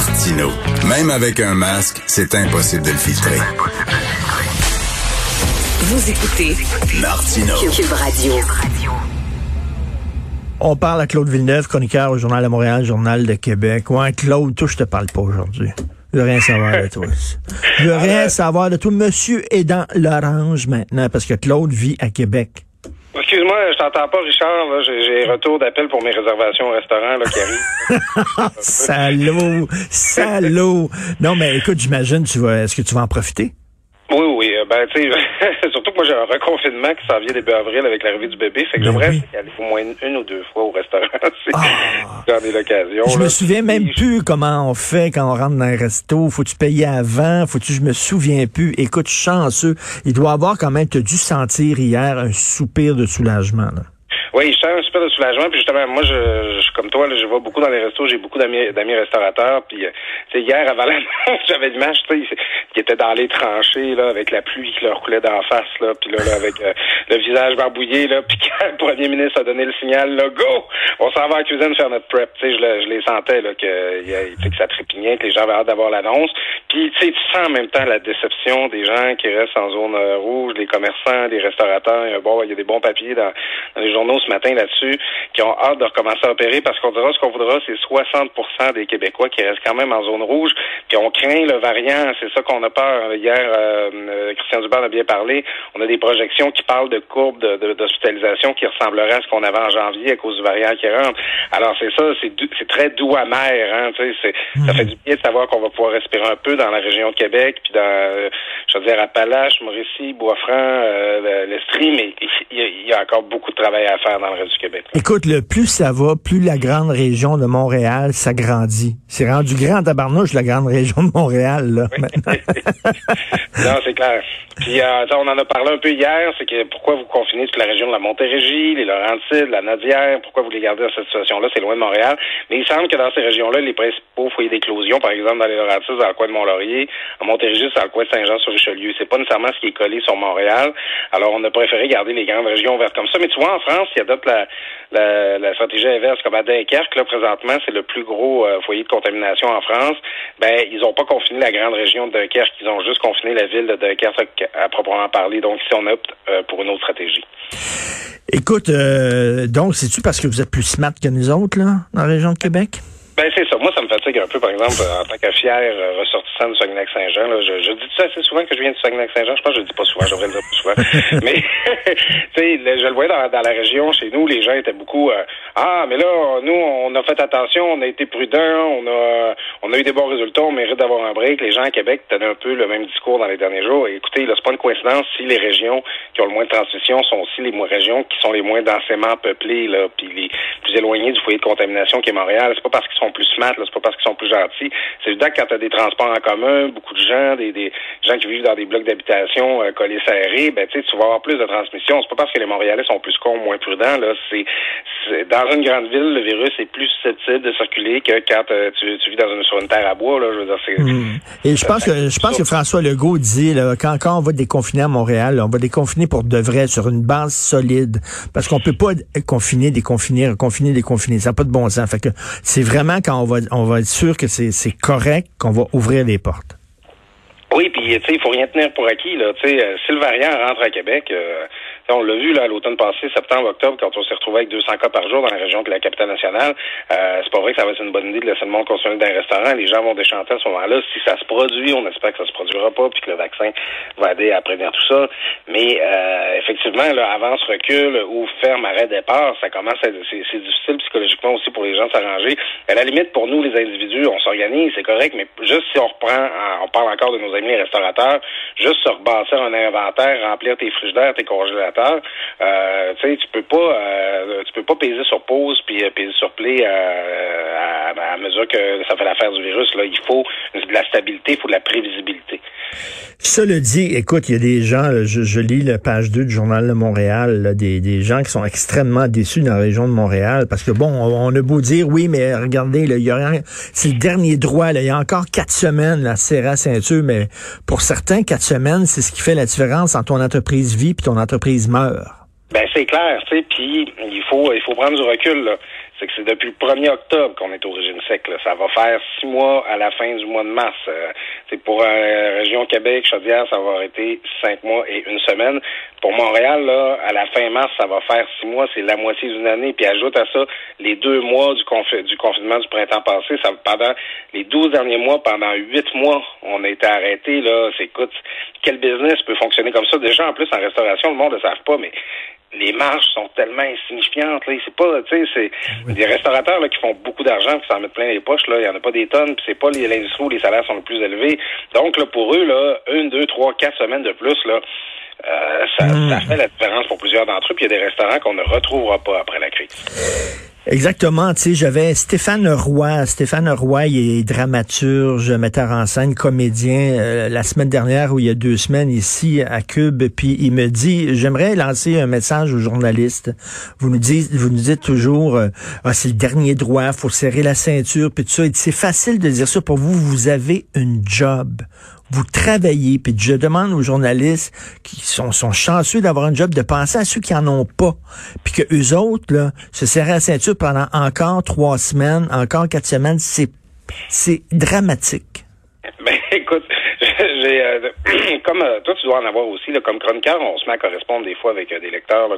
Martino. Même avec un masque, c'est impossible de le filtrer. Vous écoutez Martino. Cube Radio. On parle à Claude Villeneuve, chroniqueur au Journal de Montréal, Journal de Québec. Ouais, Claude, toi, je te parle pas aujourd'hui. Je veux rien savoir de toi. Je veux rien savoir de toi. Monsieur est dans l'orange maintenant parce que Claude vit à Québec. Excuse-moi, je t'entends pas, Richard. j'ai retour d'appel pour mes réservations au restaurant là, qui arrivent. Salaud! Salaud! Non, mais écoute, j'imagine, tu vas, est-ce que tu vas en profiter? Oui, euh, Ben, tu sais, surtout que moi, j'ai un reconfinement qui s'en vient début avril avec l'arrivée du bébé. Fait que Ben j'aimerais oui. aller au moins une, ou deux fois au restaurant. si Ah. J'en ai l'occasion. Je là. me souviens même plus comment on fait quand on rentre dans un resto. Faut-tu payer avant? Faut-tu, je me souviens plus. Écoute, chanceux. Il doit avoir quand même, t'as dû sentir hier un soupir de soulagement, là. Oui, je sens un super de soulagement. Puis justement, moi, je, je comme toi, là, je vais beaucoup dans les restos. J'ai beaucoup d'amis restaurateurs. Puis, euh, tu sais, hier, avant l'annonce, j'avais l'image, tu sais, qui était dans les tranchées, là, avec la pluie qui leur coulait d'en face, là. Puis là, là, avec euh, le visage barbouillé, là. Puis quand le premier ministre a donné le signal, là, go! On s'en va à la cuisine faire notre prep. Tu sais, je, le- je les sentais, là, que, que ça trépignait, que les gens avaient hâte d'avoir l'annonce. Puis, tu sais, tu sens en même temps la déception des gens qui restent en zone euh, rouge, les commerçants, les restaurateurs. Il bon, il y a des bons papiers dans, dans les journaux ce matin là-dessus qui ont hâte de recommencer à opérer parce qu'on dira ce qu'on voudra, c'est 60 des Québécois qui restent quand même en zone rouge. Puis on craint le variant, c'est ça qu'on a peur. Hier, euh, euh, Christian Dubas en a bien parlé. On a des projections qui parlent de courbes de- de- d'hospitalisation qui ressembleraient à ce qu'on avait en janvier à cause du variant qui rentre. Alors c'est ça, c'est très doux amer. Hein, Ça fait du bien de savoir qu'on va pouvoir respirer un peu dans la région de Québec, puis dans, euh, je veux dire, Appalaches, Mauricie, Bois-Franc, euh, l'Estrie, mais il y, a, il y a encore beaucoup de travail à faire dans le reste du Québec. Écoute, le plus ça va, plus la grande région de Montréal s'agrandit. C'est rendu grand tabarnouche, la grande région de Montréal, là, non, c'est clair. Puis, euh, on en a parlé un peu hier, c'est que pourquoi vous confinez toute la région de la Montérégie, les Laurentides, la Nadière, pourquoi vous les gardez dans cette situation-là, c'est loin de Montréal. Mais il semble que dans ces régions-là, les principaux foyers d'éclosion, par exemple, dans les Laurentides, dans le coin de Mont-Laurier, en Montérégie, c'est dans le coin de Saint-Jean-sur-Richelieu. C'est pas nécessairement ce qui est collé sur Montréal. Alors, on a préféré garder les grandes régions ouvertes comme ça. Mais tu vois, en France, qui adopte la, stratégie inverse, comme à Dunkerque, là, présentement, c'est le plus gros euh, foyer de contamination en France. Ben, ils ont pas confiné la grande région de Dunkerque, ils ont juste confiné la ville de Dunkerque à proprement parler. Donc, ici, on opte euh, pour une autre stratégie. Écoute, euh, donc, c'est-tu parce que vous êtes plus smart que nous autres, là, dans la région de Québec? Ben c'est ça. Moi, ça me fatigue un peu, par exemple, en tant que fier euh, ressortissant du Saguenay-Saint-Jean. Je, je dis ça assez souvent que je viens du Saguenay-Saint-Jean. Je pense que je le dis pas souvent, je devrais le dire plus souvent. mais tu sais, je le voyais dans, dans la région, chez nous, les gens étaient beaucoup euh, Ah, mais là, nous, on a fait attention, on a été prudents, on a on a eu des bons résultats, on mérite d'avoir un break. Les gens à Québec tenaient un peu le même discours dans les derniers jours. Écoutez, là, c'est pas une coïncidence si les régions qui ont le moins de transmission sont aussi les régions qui sont les moins densément peuplées, là, puis les plus éloignées du foyer de contamination qui est Montréal. C'est pas parce qu'ils sont plus smart, c'est pas parce qu'ils sont plus gentils. C'est évident que quand tu as des transports en commun, beaucoup de gens, des, gens qui vivent dans des blocs d'habitation euh, collés serrés, ben tu vas avoir plus de transmission. C'est pas parce que les Montréalais sont plus cons, moins prudents. Là, c'est, une grande ville, le virus est plus susceptible de circuler que quand euh, tu, tu vis dans une sur une terre à bois. Là, je veux dire, c'est, Hmm. Et je pense que je pense que François Legault dit là, quand, quand on va déconfiner à Montréal, là, on va déconfiner pour de vrai, sur une base solide. Parce qu'on peut pas confiner, déconfiner, reconfiner, déconfiner. Ça n'a pas de bon sens. Fait que c'est vraiment quand on va on va être sûr que c'est c'est correct qu'on va ouvrir les portes. Oui, puis tu sais, il faut rien tenir pour acquis. Là. Euh, si le variant rentre à Québec, euh, on l'a vu là, l'automne passé, septembre, octobre, quand on s'est retrouvé avec 200 cas par jour dans la région de la capitale nationale, euh, c'est pas vrai que ça va être une bonne idée de laisser le monde consommer dans un restaurant. Les gens vont déchanter à ce moment-là. Si ça se produit, on espère que ça se produira pas, puis que le vaccin va aider à prévenir tout ça. Mais euh, effectivement, là, avance, recul, ou ferme, arrêt, départ, ça commence à c'est, difficile psychologiquement aussi pour les gens de s'arranger. À la limite, pour nous, les individus, on s'organise, c'est correct, mais juste si on reprend, en- on parle encore de nos amis restaurateurs, juste se rebâtir un inventaire, remplir tes frigidaires, tes congélateurs, euh, tu sais, tu peux pas, euh, tu peux pas peser sur pause puis euh, peser sur play euh, à, mesure que ça fait l'affaire du virus. Là, il faut de la stabilité, il faut de la prévisibilité. Cela dit, écoute, il y a des gens, je, lis la page 2 du Journal de Montréal, des, des gens qui sont extrêmement déçus dans la région de Montréal, parce que bon, on, on a beau dire, oui, mais regardez, il y a c'est le dernier droit, il y a encore quatre semaines, la serre à ceinture, mais pour certains, quatre semaines, c'est ce qui fait la différence entre ton entreprise vit puis ton entreprise Ben c'est clair, tu sais, puis il faut il faut prendre du recul là. C'est que c'est depuis le 1er octobre qu'on est au régime sec. Là. Ça va faire six mois à la fin du mois de mars. c'est pour la région Québec, Chaudière, ça va arrêter cinq mois et une semaine. Pour Montréal, là, à la fin mars, ça va faire six mois, c'est la moitié d'une année. Puis ajoute à ça les deux mois du, confinement du printemps passé. Ça, pendant les douze derniers mois, pendant huit mois, on a été arrêté. Là, c'est écoute, quel business peut fonctionner comme ça? Déjà, en plus, en restauration, le monde ne savent pas, mais les marges sont tellement insignifiantes. Là. C'est pas, tu sais, c'est des restaurateurs là, qui font beaucoup d'argent qui s'en mettent plein les poches. Là, il y en a pas des tonnes. Puis c'est pas l'industrie où les salaires sont les plus élevés. Donc là, pour eux, là, une, deux, trois, quatre semaines de plus, là, euh, ça, hmm. ça fait la différence pour plusieurs d'entre eux. Puis il y a des restaurants qu'on ne retrouvera pas après la crise. Exactement, tu sais, j'avais Stéphane Roy. Stéphane Roy, il est dramaturge, metteur en scène, comédien. Euh, la semaine dernière ou il y a deux semaines ici à Cube, puis il me dit, j'aimerais lancer un message aux journalistes. Vous nous dites, vous nous dites toujours, euh, ah, c'est le dernier droit, faut serrer la ceinture, puis tout ça. C'est facile de dire ça pour vous. Vous avez une job vous travaillez, puis je demande aux journalistes qui sont, sont chanceux d'avoir un job de penser à ceux qui en ont pas, puis que eux autres là se serrent la ceinture pendant encore trois semaines, encore quatre semaines, c'est c'est dramatique. Écoute, j'ai euh, comme euh, toi tu dois en avoir aussi là, comme chroniqueur, on se met à correspondre des fois avec euh, des lecteurs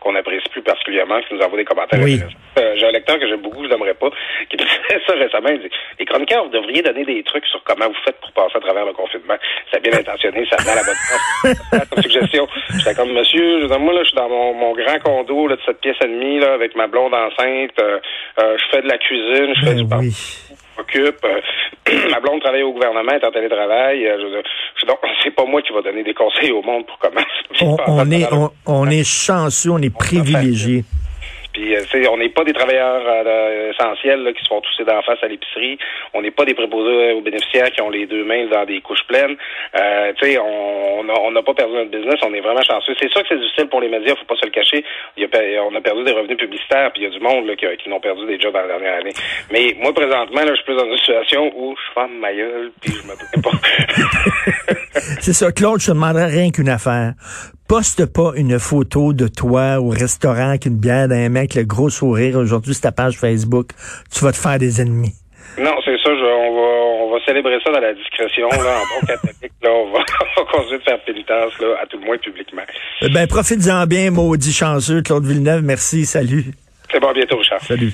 qu'on apprécie plus particulièrement, qui nous envoient des commentaires. Oui. j'ai un lecteur que j'aime beaucoup, je n'aimerais pas, qui disait ça récemment. Il dit Les chroniqueurs, vous devriez donner des trucs sur comment vous faites pour passer à travers le confinement. C'est bien intentionné, ça met la bonne place. comme suggestion. J'étais comme monsieur, moi là, je suis dans mon, mon grand condo là, de cette pièce et demie là, avec ma blonde enceinte. je fais de la cuisine, je fais ben du oui occupe. Euh, ma blonde travaille au gouvernement, est en télétravail. Euh, donc, c'est pas moi qui va donner des conseils au monde pour comment. On, est, on, est chanceux, on est privilégié. Euh, on n'est pas des travailleurs euh, essentiels qui se font tousser d'en face à l'épicerie. On n'est pas des préposés aux bénéficiaires qui ont les deux mains dans des couches pleines. Euh, tu sais, on n'a pas perdu notre business. On est vraiment chanceux. C'est sûr que c'est difficile pour les médias, faut pas se le cacher. On a perdu des revenus publicitaires, puis il y a du monde qui, qui n'ont perdu des jobs dans la dernière année. Mais moi, présentement, je suis plus dans une situation où je ferme ma gueule, puis je me pas. c'est ça, Claude, je te demanderais rien qu'une affaire poste pas une photo de toi au restaurant avec une bière d'un mec, le gros sourire aujourd'hui sur ta page Facebook. Tu vas te faire des ennemis. Non, c'est ça. on, va, on va célébrer ça dans la discrétion. Là, en bon catholique, là, on va, on va continuer de faire pénitence, là, à tout le moins publiquement. Eh ben, profite-en bien, maudit chanceux, Claude Villeneuve. Merci. Salut. C'est bon, à bientôt, Richard. Salut.